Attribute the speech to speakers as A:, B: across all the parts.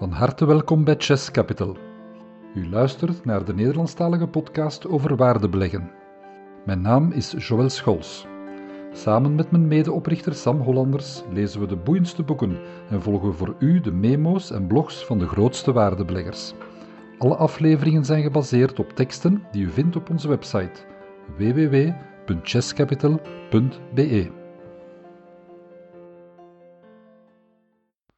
A: Van harte welkom bij Chess Capital. U luistert naar de Nederlandstalige podcast over waardebeleggen. Mijn naam is Joël Schols. Samen met mijn medeoprichter Sam Hollanders lezen we de boeiendste boeken en volgen voor u de memo's en blogs van de grootste waardebeleggers. Alle afleveringen zijn gebaseerd op teksten die u vindt op onze website www.chesscapital.be.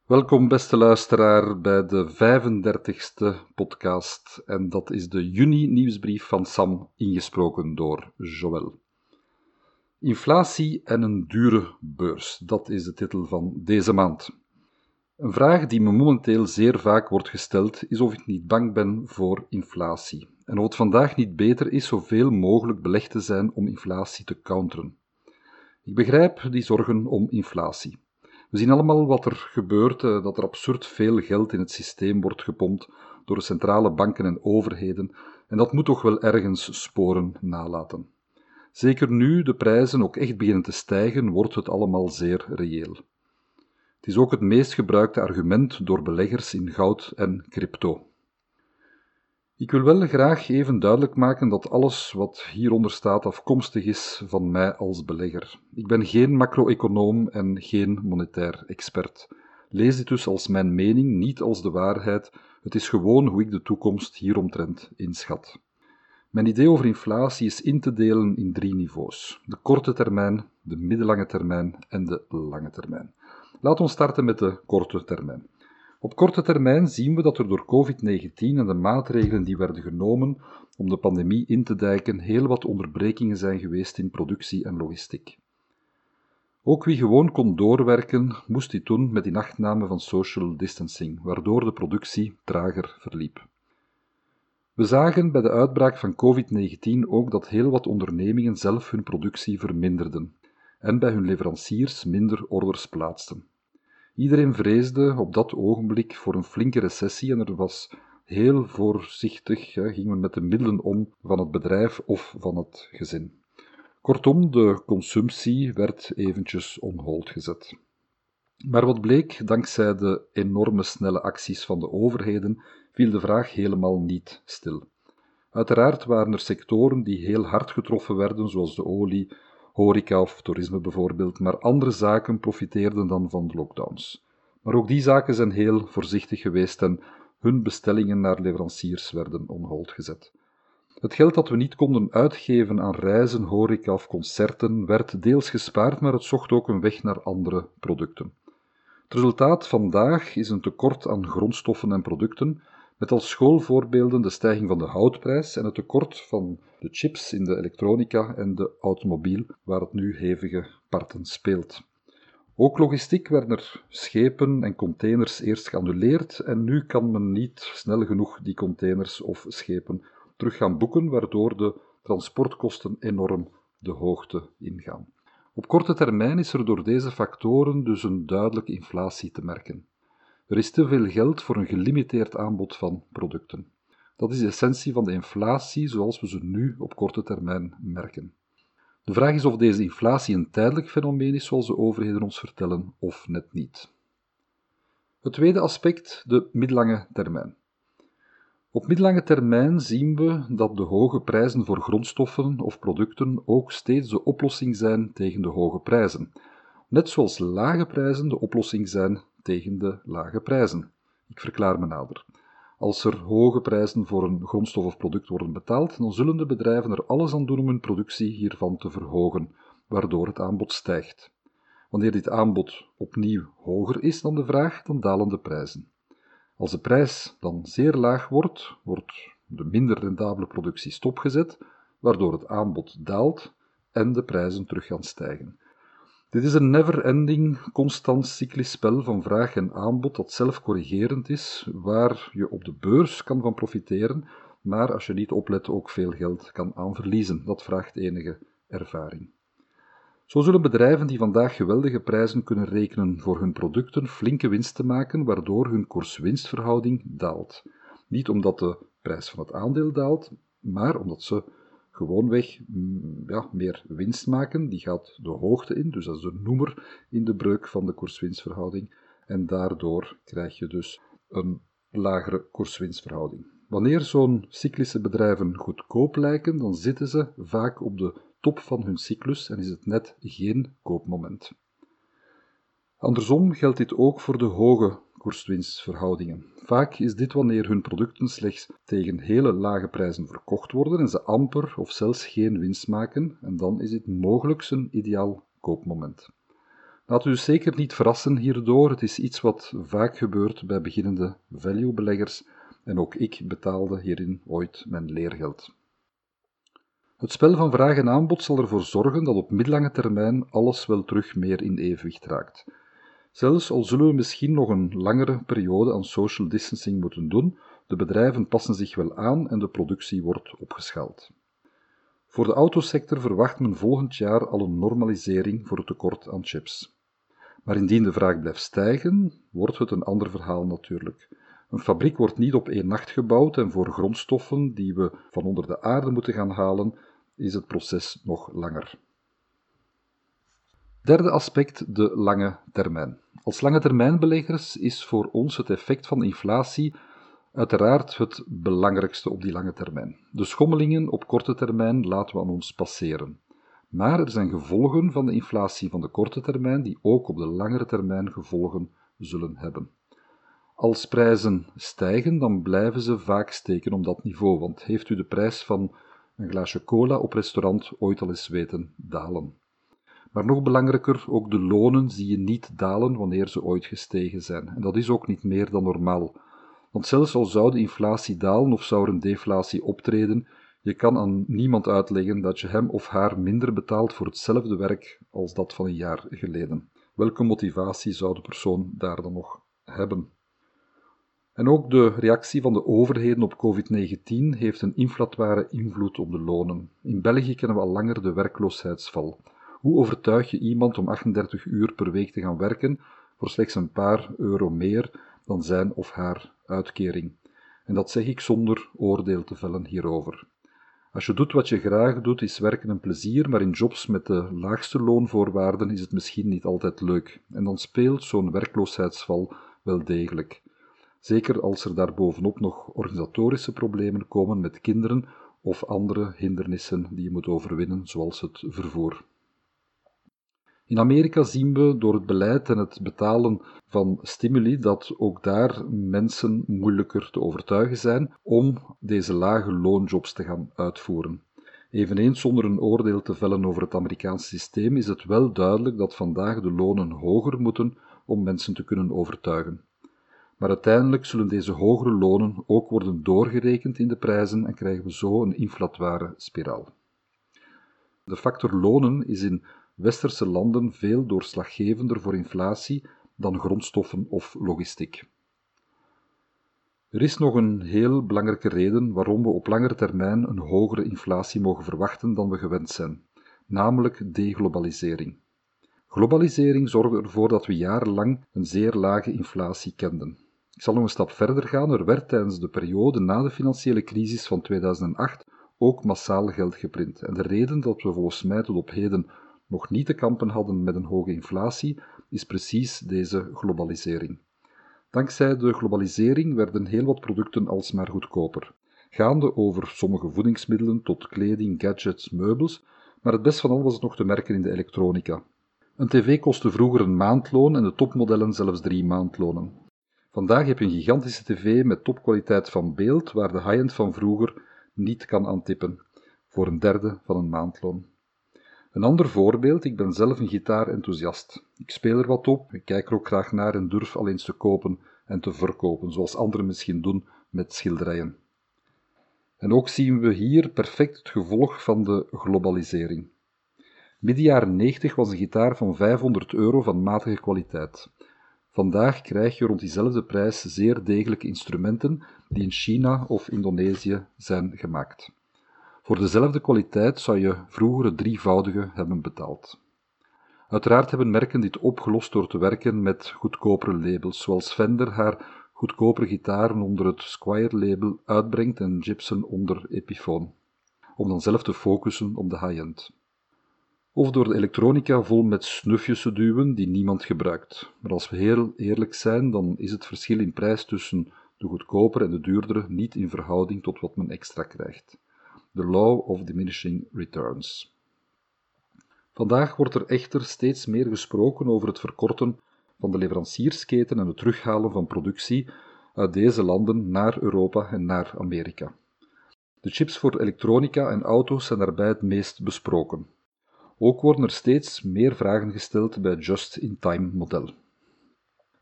A: Welkom, beste luisteraar, bij de 35ste podcast. En dat is de juni-nieuwsbrief van Sam, ingesproken door Joël. Inflatie en een dure beurs, dat is de titel van deze maand. Een vraag die me momenteel zeer vaak wordt gesteld is of ik niet bang ben voor inflatie. En of het vandaag niet beter is zoveel mogelijk belegd te zijn om inflatie te counteren. Ik begrijp die zorgen om inflatie. We zien allemaal wat er gebeurt, eh, dat er absurd veel geld in het systeem wordt gepompt door de centrale banken en overheden, en dat moet toch wel ergens sporen nalaten. Zeker nu de prijzen ook echt beginnen te stijgen, wordt het allemaal zeer reëel. Het is ook het meest gebruikte argument door beleggers in goud en crypto. Ik wil wel graag even duidelijk maken dat alles wat hieronder staat afkomstig is van mij als belegger. Ik ben geen macro-econoom en geen monetair expert. Lees dit dus als mijn mening, niet als de waarheid. Het is gewoon hoe ik de toekomst hieromtrent inschat. Mijn idee over inflatie is in te delen in drie niveaus: de korte termijn, de middellange termijn en de lange termijn. Laten we starten met de korte termijn. Op korte termijn zien we dat er door COVID-19 en de maatregelen die werden genomen om de pandemie in te dijken heel wat onderbrekingen zijn geweest in productie en logistiek. Ook wie gewoon kon doorwerken, moest dit doen met inachtname van social distancing, waardoor de productie trager verliep. We zagen bij de uitbraak van COVID-19 ook dat heel wat ondernemingen zelf hun productie verminderden en bij hun leveranciers minder orders plaatsten. Iedereen vreesde op dat ogenblik voor een flinke recessie en er was heel voorzichtig, ja, ging men met de middelen om van het bedrijf of van het gezin. Kortom, de consumptie werd eventjes on hold gezet. Maar wat bleek, dankzij de enorme snelle acties van de overheden, viel de vraag helemaal niet stil. Uiteraard waren er sectoren die heel hard getroffen werden, zoals de olie, horeca of toerisme bijvoorbeeld, maar andere zaken profiteerden dan van de lockdowns. Maar ook die zaken zijn heel voorzichtig geweest en hun bestellingen naar leveranciers werden on gezet. Het geld dat we niet konden uitgeven aan reizen, horeca of concerten werd deels gespaard, maar het zocht ook een weg naar andere producten. Het resultaat vandaag is een tekort aan grondstoffen en producten, met als schoolvoorbeelden de stijging van de houtprijs en het tekort van de chips in de elektronica en de automobiel, waar het nu hevige parten speelt. Ook logistiek werden er schepen en containers eerst geannuleerd en nu kan men niet snel genoeg die containers of schepen terug gaan boeken, waardoor de transportkosten enorm de hoogte ingaan. Op korte termijn is er door deze factoren dus een duidelijke inflatie te merken. Er is te veel geld voor een gelimiteerd aanbod van producten. Dat is de essentie van de inflatie zoals we ze nu op korte termijn merken. De vraag is of deze inflatie een tijdelijk fenomeen is, zoals de overheden ons vertellen, of net niet. Het tweede aspect, de middellange termijn. Op middellange termijn zien we dat de hoge prijzen voor grondstoffen of producten ook steeds de oplossing zijn tegen de hoge prijzen, net zoals lage prijzen de oplossing zijn tegen de lage prijzen. Ik verklaar me nader. Als er hoge prijzen voor een grondstof of product worden betaald, dan zullen de bedrijven er alles aan doen om hun productie hiervan te verhogen, waardoor het aanbod stijgt. Wanneer dit aanbod opnieuw hoger is dan de vraag, dan dalen de prijzen. Als de prijs dan zeer laag wordt, wordt de minder rendabele productie stopgezet, waardoor het aanbod daalt en de prijzen terug gaan stijgen. Dit is een never-ending, constant cyclisch spel van vraag en aanbod dat zelfcorrigerend is, waar je op de beurs kan van profiteren, maar als je niet oplet ook veel geld kan aanverliezen. Dat vraagt enige ervaring. Zo zullen bedrijven die vandaag geweldige prijzen kunnen rekenen voor hun producten flinke winsten maken, waardoor hun koers-winstverhouding daalt. Niet omdat de prijs van het aandeel daalt, maar omdat ze gewoonweg mm, ja, meer winst maken. Die gaat de hoogte in, dus dat is de noemer in de breuk van de koers-winstverhouding. En daardoor krijg je dus een lagere koerswinstverhouding. Wanneer zo'n cyclische bedrijven goedkoop lijken, dan zitten ze vaak op de top van hun cyclus en is het net geen koopmoment. Andersom geldt dit ook voor de hoge koerswinstverhoudingen. Vaak is dit wanneer hun producten slechts tegen hele lage prijzen verkocht worden en ze amper of zelfs geen winst maken, en dan is dit mogelijk een ideaal koopmoment. Laat u dus zeker niet verrassen hierdoor, het is iets wat vaak gebeurt bij beginnende value-beleggers en ook ik betaalde hierin ooit mijn leergeld. Het spel van vraag en aanbod zal ervoor zorgen dat op middellange termijn alles wel terug meer in evenwicht raakt. Zelfs al zullen we misschien nog een langere periode aan social distancing moeten doen, de bedrijven passen zich wel aan en de productie wordt opgeschaald. Voor de autosector verwacht men volgend jaar al een normalisering voor het tekort aan chips. Maar indien de vraag blijft stijgen, wordt het een ander verhaal natuurlijk. Een fabriek wordt niet op één nacht gebouwd en voor grondstoffen die we van onder de aarde moeten gaan halen, is het proces nog langer. Derde aspect, de lange termijn. Als lange termijnbeleggers is voor ons het effect van inflatie uiteraard het belangrijkste op die lange termijn. De schommelingen op korte termijn laten we aan ons passeren. Maar er zijn gevolgen van de inflatie van de korte termijn die ook op de langere termijn gevolgen zullen hebben. Als prijzen stijgen, dan blijven ze vaak steken om dat niveau, want heeft u de prijs van een glaasje cola op restaurant ooit al eens weten dalen? Maar nog belangrijker, ook de lonen zie je niet dalen wanneer ze ooit gestegen zijn. En dat is ook niet meer dan normaal. Want zelfs al zou de inflatie dalen of zou er een deflatie optreden, je kan aan niemand uitleggen dat je hem of haar minder betaalt voor hetzelfde werk als dat van een jaar geleden. Welke motivatie zou de persoon daar dan nog hebben? En ook de reactie van de overheden op COVID-19 heeft een inflatoire invloed op de lonen. In België kennen we al langer de werkloosheidsval. Hoe overtuig je iemand om 38 uur per week te gaan werken voor slechts een paar euro meer dan zijn of haar uitkering? En dat zeg ik zonder oordeel te vellen hierover. Als je doet wat je graag doet, is werken een plezier, maar in jobs met de laagste loonvoorwaarden is het misschien niet altijd leuk. En dan speelt zo'n werkloosheidsval wel degelijk. Zeker als er daarbovenop nog organisatorische problemen komen met kinderen of andere hindernissen die je moet overwinnen, zoals het vervoer. In Amerika zien we door het beleid en het betalen van stimuli dat ook daar mensen moeilijker te overtuigen zijn om deze lage loonjobs te gaan uitvoeren. Eveneens zonder een oordeel te vellen over het Amerikaanse systeem is het wel duidelijk dat vandaag de lonen hoger moeten om mensen te kunnen overtuigen. Maar uiteindelijk zullen deze hogere lonen ook worden doorgerekend in de prijzen en krijgen we zo een inflatoire spiraal. De factor lonen is in westerse landen veel doorslaggevender voor inflatie dan grondstoffen of logistiek. Er is nog een heel belangrijke reden waarom we op langere termijn een hogere inflatie mogen verwachten dan we gewend zijn, namelijk deglobalisering. Globalisering zorgde ervoor dat we jarenlang een zeer lage inflatie kenden. Ik zal nog een stap verder gaan. Er werd tijdens de periode na de financiële crisis van 2008 ook massaal geld geprint. En de reden dat we volgens mij tot op heden nog niet te kampen hadden met een hoge inflatie, is precies deze globalisering. Dankzij de globalisering werden heel wat producten alsmaar goedkoper, gaande over sommige voedingsmiddelen tot kleding, gadgets, meubels, maar het best van al was het nog te merken in de elektronica. Een tv kostte vroeger een maandloon en de topmodellen zelfs drie maandlonen. Vandaag heb je een gigantische tv met topkwaliteit van beeld, waar de high-end van vroeger niet kan aantippen, voor een derde van een maandloon. Een ander voorbeeld, ik ben zelf een gitaarenthousiast. Ik speel er wat op, ik kijk er ook graag naar en durf al eens te kopen en te verkopen, zoals anderen misschien doen met schilderijen. En ook zien we hier perfect het gevolg van de globalisering. Midden jaren 90 was een gitaar van 500 euro van matige kwaliteit. Vandaag krijg je rond diezelfde prijs zeer degelijke instrumenten die in China of Indonesië zijn gemaakt. Voor dezelfde kwaliteit zou je vroeger het drievoudige hebben betaald. Uiteraard hebben merken dit opgelost door te werken met goedkopere labels, zoals Fender haar goedkopere gitaren onder het Squier-label uitbrengt en Gibson onder Epiphone, om dan zelf te focussen op de high-end. Of door de elektronica vol met snufjes te duwen die niemand gebruikt. Maar als we heel eerlijk zijn, dan is het verschil in prijs tussen de goedkopere en de duurdere niet in verhouding tot wat men extra krijgt. The law of diminishing returns. Vandaag wordt er echter steeds meer gesproken over het verkorten van de leveranciersketen en het terughalen van productie uit deze landen naar Europa en naar Amerika. De chips voor elektronica en auto's zijn daarbij het meest besproken. Ook worden er steeds meer vragen gesteld bij het just-in-time model.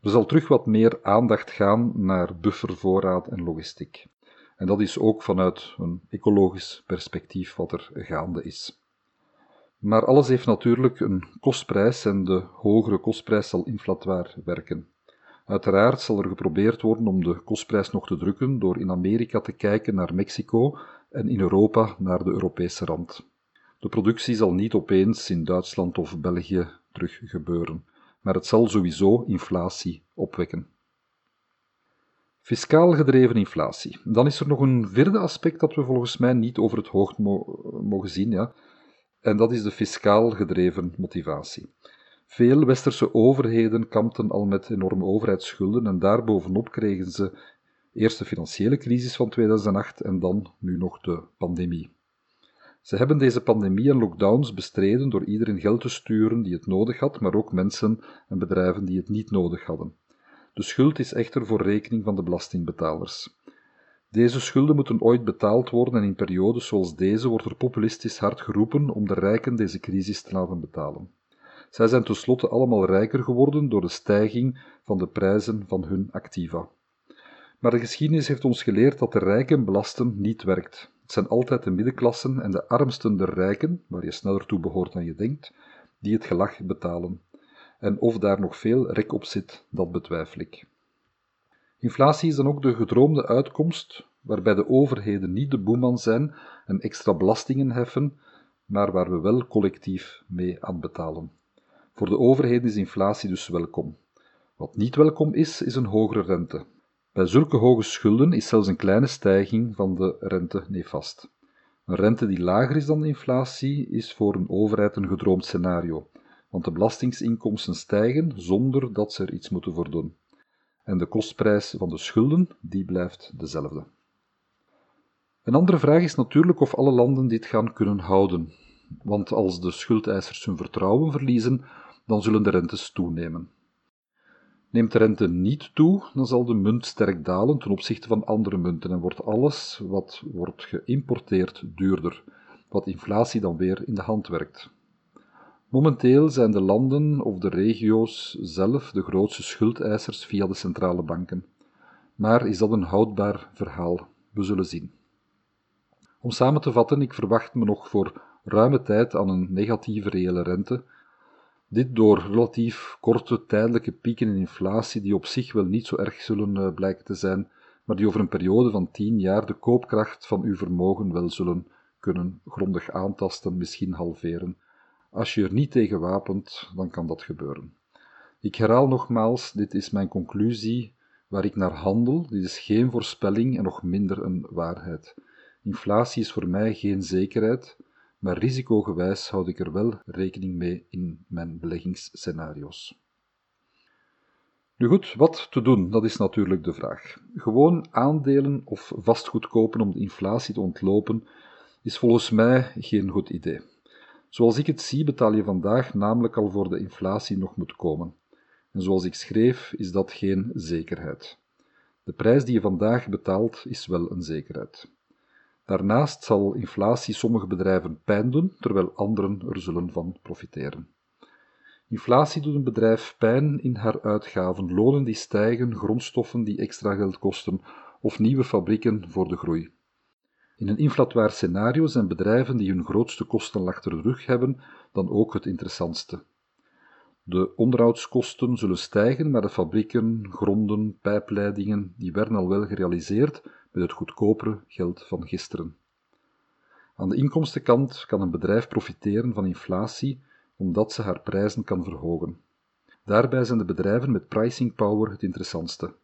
A: Er zal terug wat meer aandacht gaan naar buffervoorraad en logistiek. En dat is ook vanuit een ecologisch perspectief wat er gaande is. Maar alles heeft natuurlijk een kostprijs en de hogere kostprijs zal inflatoir werken. Uiteraard zal er geprobeerd worden om de kostprijs nog te drukken door in Amerika te kijken naar Mexico en in Europa naar de Europese rand. De productie zal niet opeens in Duitsland of België terug gebeuren, maar het zal sowieso inflatie opwekken. Fiscaal gedreven inflatie. Dan is er nog een vierde aspect dat we volgens mij niet over het hoofd mogen zien, ja. en dat is de fiscaal gedreven motivatie. Veel westerse overheden kampten al met enorme overheidsschulden en daarbovenop kregen ze eerst de financiële crisis van 2008 en dan nu nog de pandemie. Ze hebben deze pandemie en lockdowns bestreden door iedereen geld te sturen die het nodig had, maar ook mensen en bedrijven die het niet nodig hadden. De schuld is echter voor rekening van de belastingbetalers. Deze schulden moeten ooit betaald worden en in periodes zoals deze wordt er populistisch hard geroepen om de rijken deze crisis te laten betalen. Zij zijn tenslotte allemaal rijker geworden door de stijging van de prijzen van hun activa. Maar de geschiedenis heeft ons geleerd dat de rijken belasten niet werkt. Het zijn altijd de middenklassen en de armsten der rijken, waar je sneller toe behoort dan je denkt, die het gelag betalen. En of daar nog veel rek op zit, dat betwijfel ik. Inflatie is dan ook de gedroomde uitkomst, waarbij de overheden niet de boeman zijn en extra belastingen heffen, maar waar we wel collectief mee aan betalen. Voor de overheden is inflatie dus welkom. Wat niet welkom is, is een hogere rente. Bij zulke hoge schulden is zelfs een kleine stijging van de rente nefast. Een rente die lager is dan de inflatie is voor een overheid een gedroomd scenario, want de belastingsinkomsten stijgen zonder dat ze er iets moeten voor doen. En de kostprijs van de schulden, die blijft dezelfde. Een andere vraag is natuurlijk of alle landen dit gaan kunnen houden, want als de schuldeisers hun vertrouwen verliezen, dan zullen de rentes toenemen. Neemt de rente niet toe, dan zal de munt sterk dalen ten opzichte van andere munten en wordt alles wat wordt geïmporteerd duurder, wat inflatie dan weer in de hand werkt. Momenteel zijn de landen of de regio's zelf de grootste schuldeisers via de centrale banken. Maar is dat een houdbaar verhaal? We zullen zien. Om samen te vatten, ik verwacht me nog voor ruime tijd aan een negatieve reële rente, dit door relatief korte tijdelijke pieken in inflatie, die op zich wel niet zo erg zullen uh, blijken te zijn, maar die over een periode van tien jaar de koopkracht van uw vermogen wel zullen kunnen grondig aantasten, misschien halveren. Als je er niet tegen wapent, dan kan dat gebeuren. Ik herhaal nogmaals, dit is mijn conclusie waar ik naar handel. Dit is geen voorspelling en nog minder een waarheid. Inflatie is voor mij geen zekerheid, maar risicogewijs houd ik er wel rekening mee in mijn beleggingsscenario's. Nu goed, wat te doen, dat is natuurlijk de vraag. Gewoon aandelen of vastgoed kopen om de inflatie te ontlopen is volgens mij geen goed idee. Zoals ik het zie, betaal je vandaag namelijk al voor de inflatie nog moet komen. En zoals ik schreef, is dat geen zekerheid. De prijs die je vandaag betaalt, is wel een zekerheid. Daarnaast zal inflatie sommige bedrijven pijn doen, terwijl anderen er zullen van profiteren. Inflatie doet een bedrijf pijn in haar uitgaven, lonen die stijgen, grondstoffen die extra geld kosten of nieuwe fabrieken voor de groei. In een inflatoir scenario zijn bedrijven die hun grootste kosten achter de rug hebben dan ook het interessantste. De onderhoudskosten zullen stijgen, maar de fabrieken, gronden, pijpleidingen, die werden al wel gerealiseerd met het goedkopere geld van gisteren. Aan de inkomstenkant kan een bedrijf profiteren van inflatie omdat ze haar prijzen kan verhogen. Daarbij zijn de bedrijven met pricing power het interessantste.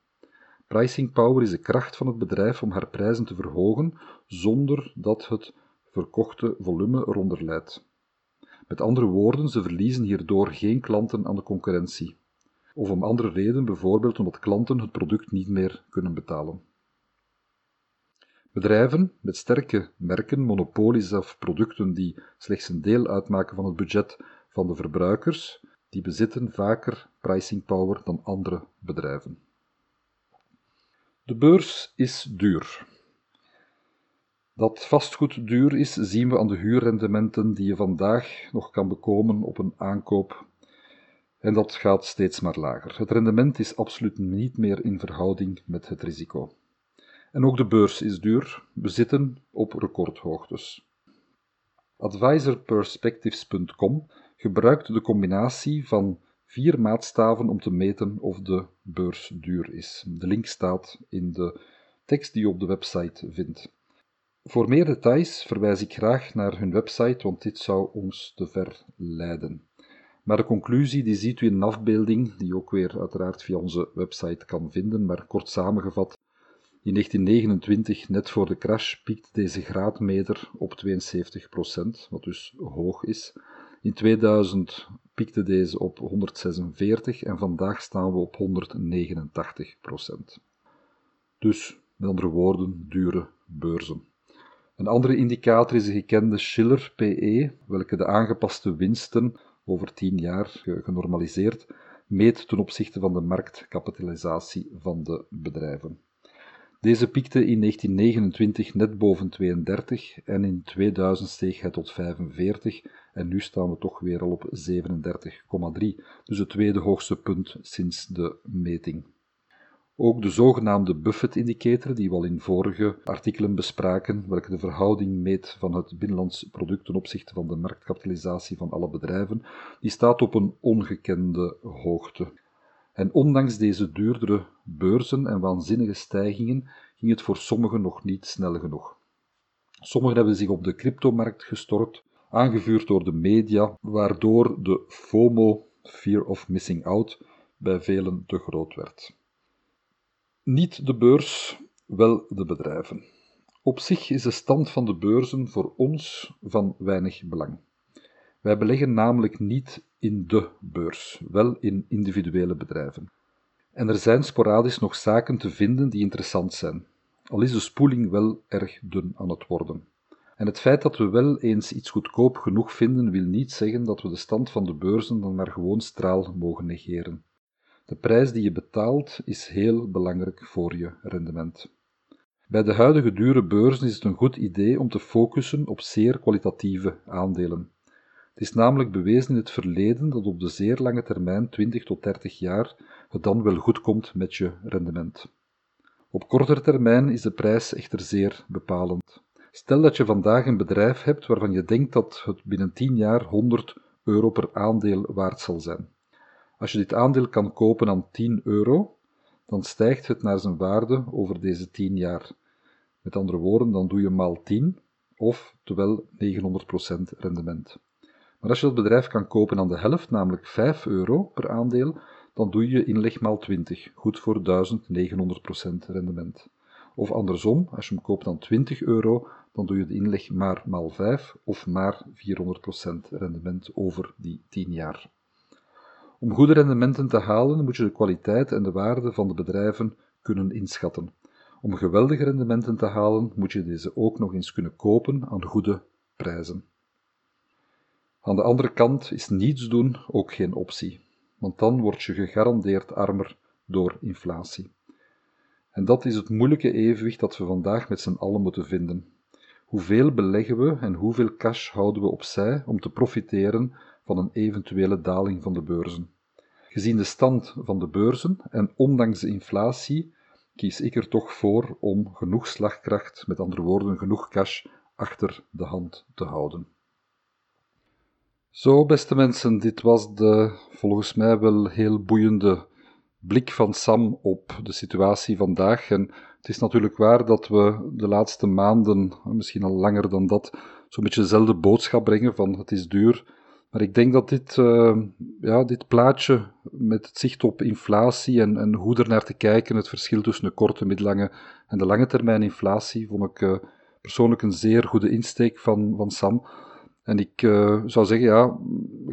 A: Pricing power is de kracht van het bedrijf om haar prijzen te verhogen zonder dat het verkochte volume eronder leidt. Met andere woorden, ze verliezen hierdoor geen klanten aan de concurrentie. Of om andere reden, bijvoorbeeld omdat klanten het product niet meer kunnen betalen. Bedrijven met sterke merken, monopolies of producten die slechts een deel uitmaken van het budget van de verbruikers, die bezitten vaker pricing power dan andere bedrijven. De beurs is duur. Dat vastgoed duur is, zien we aan de huurrendementen die je vandaag nog kan bekomen op een aankoop. En dat gaat steeds maar lager. Het rendement is absoluut niet meer in verhouding met het risico. En ook de beurs is duur. We zitten op recordhoogtes. Advisorperspectives.com gebruikt de combinatie van vier maatstaven om te meten of de beurs duur is. De link staat in de tekst die je op de website vindt. Voor meer details verwijs ik graag naar hun website, want dit zou ons te ver leiden. Maar de conclusie die ziet u in een afbeelding, die je ook weer uiteraard via onze website kan vinden, maar kort samengevat. In 1929, net voor de crash, piekt deze graadmeter op 72%, wat dus hoog is. In 2000 piekte deze op 146 en vandaag staan we op 189%. Dus, met andere woorden, dure beurzen. Een andere indicator is de gekende Schiller PE, welke de aangepaste winsten over 10 jaar genormaliseerd meet ten opzichte van de marktkapitalisatie van de bedrijven. Deze piekte in 1929 net boven 32 en in 2000 steeg hij tot 45 en nu staan we toch weer al op 37,3, dus het tweede hoogste punt sinds de meting. Ook de zogenaamde Buffett-indicator, die we al in vorige artikelen bespraken, welke de verhouding meet van het binnenlands product ten opzichte van de marktkapitalisatie van alle bedrijven, die staat op een ongekende hoogte. En ondanks deze duurdere beurzen en waanzinnige stijgingen ging het voor sommigen nog niet snel genoeg. Sommigen hebben zich op de cryptomarkt gestort, aangevuurd door de media, waardoor de FOMO, Fear of Missing Out, bij velen te groot werd. Niet de beurs, wel de bedrijven. Op zich is de stand van de beurzen voor ons van weinig belang. Wij beleggen namelijk niet in de beurs, wel in individuele bedrijven. En er zijn sporadisch nog zaken te vinden die interessant zijn, al is de spoeling wel erg dun aan het worden. En het feit dat we wel eens iets goedkoop genoeg vinden, wil niet zeggen dat we de stand van de beurzen dan maar gewoon straal mogen negeren. De prijs die je betaalt is heel belangrijk voor je rendement. Bij de huidige dure beurzen is het een goed idee om te focussen op zeer kwalitatieve aandelen. Het is namelijk bewezen in het verleden dat op de zeer lange termijn, 20 tot 30 jaar, het dan wel goed komt met je rendement. Op kortere termijn is de prijs echter zeer bepalend. Stel dat je vandaag een bedrijf hebt waarvan je denkt dat het binnen 10 jaar 100 euro per aandeel waard zal zijn. Als je dit aandeel kan kopen aan 10 euro, dan stijgt het naar zijn waarde over deze 10 jaar. Met andere woorden, dan doe je maal 10, of terwijl 900% rendement. Maar als je dat bedrijf kan kopen aan de helft, namelijk 5 euro per aandeel, dan doe je inleg maal 20, goed voor 1900% rendement. Of andersom, als je hem koopt aan 20 euro, dan doe je de inleg maar maal 5 of maar 400% rendement over die 10 jaar. Om goede rendementen te halen moet je de kwaliteit en de waarde van de bedrijven kunnen inschatten. Om geweldige rendementen te halen moet je deze ook nog eens kunnen kopen aan goede prijzen. Aan de andere kant is niets doen ook geen optie, want dan word je gegarandeerd armer door inflatie. En dat is het moeilijke evenwicht dat we vandaag met z'n allen moeten vinden. Hoeveel beleggen we en hoeveel cash houden we opzij om te profiteren van een eventuele daling van de beurzen? Gezien de stand van de beurzen en ondanks de inflatie kies ik er toch voor om genoeg slagkracht, met andere woorden genoeg cash, achter de hand te houden. Zo, beste mensen, dit was de volgens mij wel heel boeiende blik van Sam op de situatie vandaag. En het is natuurlijk waar dat we de laatste maanden, misschien al langer dan dat, zo'n beetje dezelfde boodschap brengen van het is duur. Maar ik denk dat dit, uh, ja, dit plaatje met het zicht op inflatie en, hoe er naar te kijken, het verschil tussen de korte, middellange en de lange termijn inflatie, vond ik uh, persoonlijk een zeer goede insteek van, van Sam. En ik uh, zou zeggen, ja,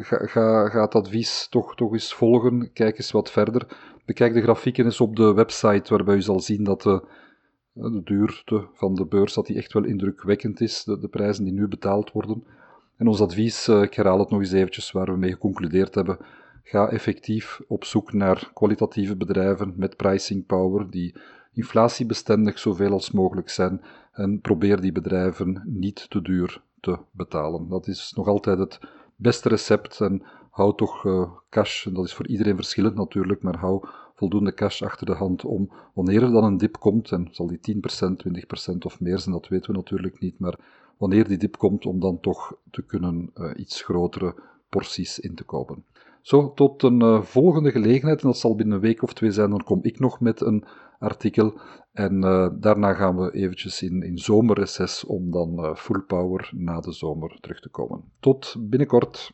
A: ga, ga, het advies toch, toch eens volgen. Kijk eens wat verder. Bekijk de grafieken eens op de website, waarbij u zal zien dat de, De duurte van de beurs, dat die echt wel indrukwekkend is, de, de prijzen die nu betaald worden. En ons advies, ik herhaal het nog eens eventjes, waar we mee geconcludeerd hebben, ga effectief op zoek naar kwalitatieve bedrijven met pricing power, die inflatiebestendig zoveel als mogelijk zijn, en probeer die bedrijven niet te duur betalen. Dat is nog altijd het beste recept en hou toch uh, cash, en dat is voor iedereen verschillend natuurlijk, maar hou voldoende cash achter de hand om, wanneer er dan een dip komt, en zal die 10%, 20% of meer zijn, dat weten we natuurlijk niet, maar wanneer die dip komt, om dan toch te kunnen uh, iets grotere porties in te kopen. Zo, tot een uh, volgende gelegenheid, en dat zal binnen een week of twee zijn, dan kom ik nog met een artikel. En uh, daarna gaan we eventjes in, in zomerreces om dan uh, full power na de zomer terug te komen. Tot binnenkort.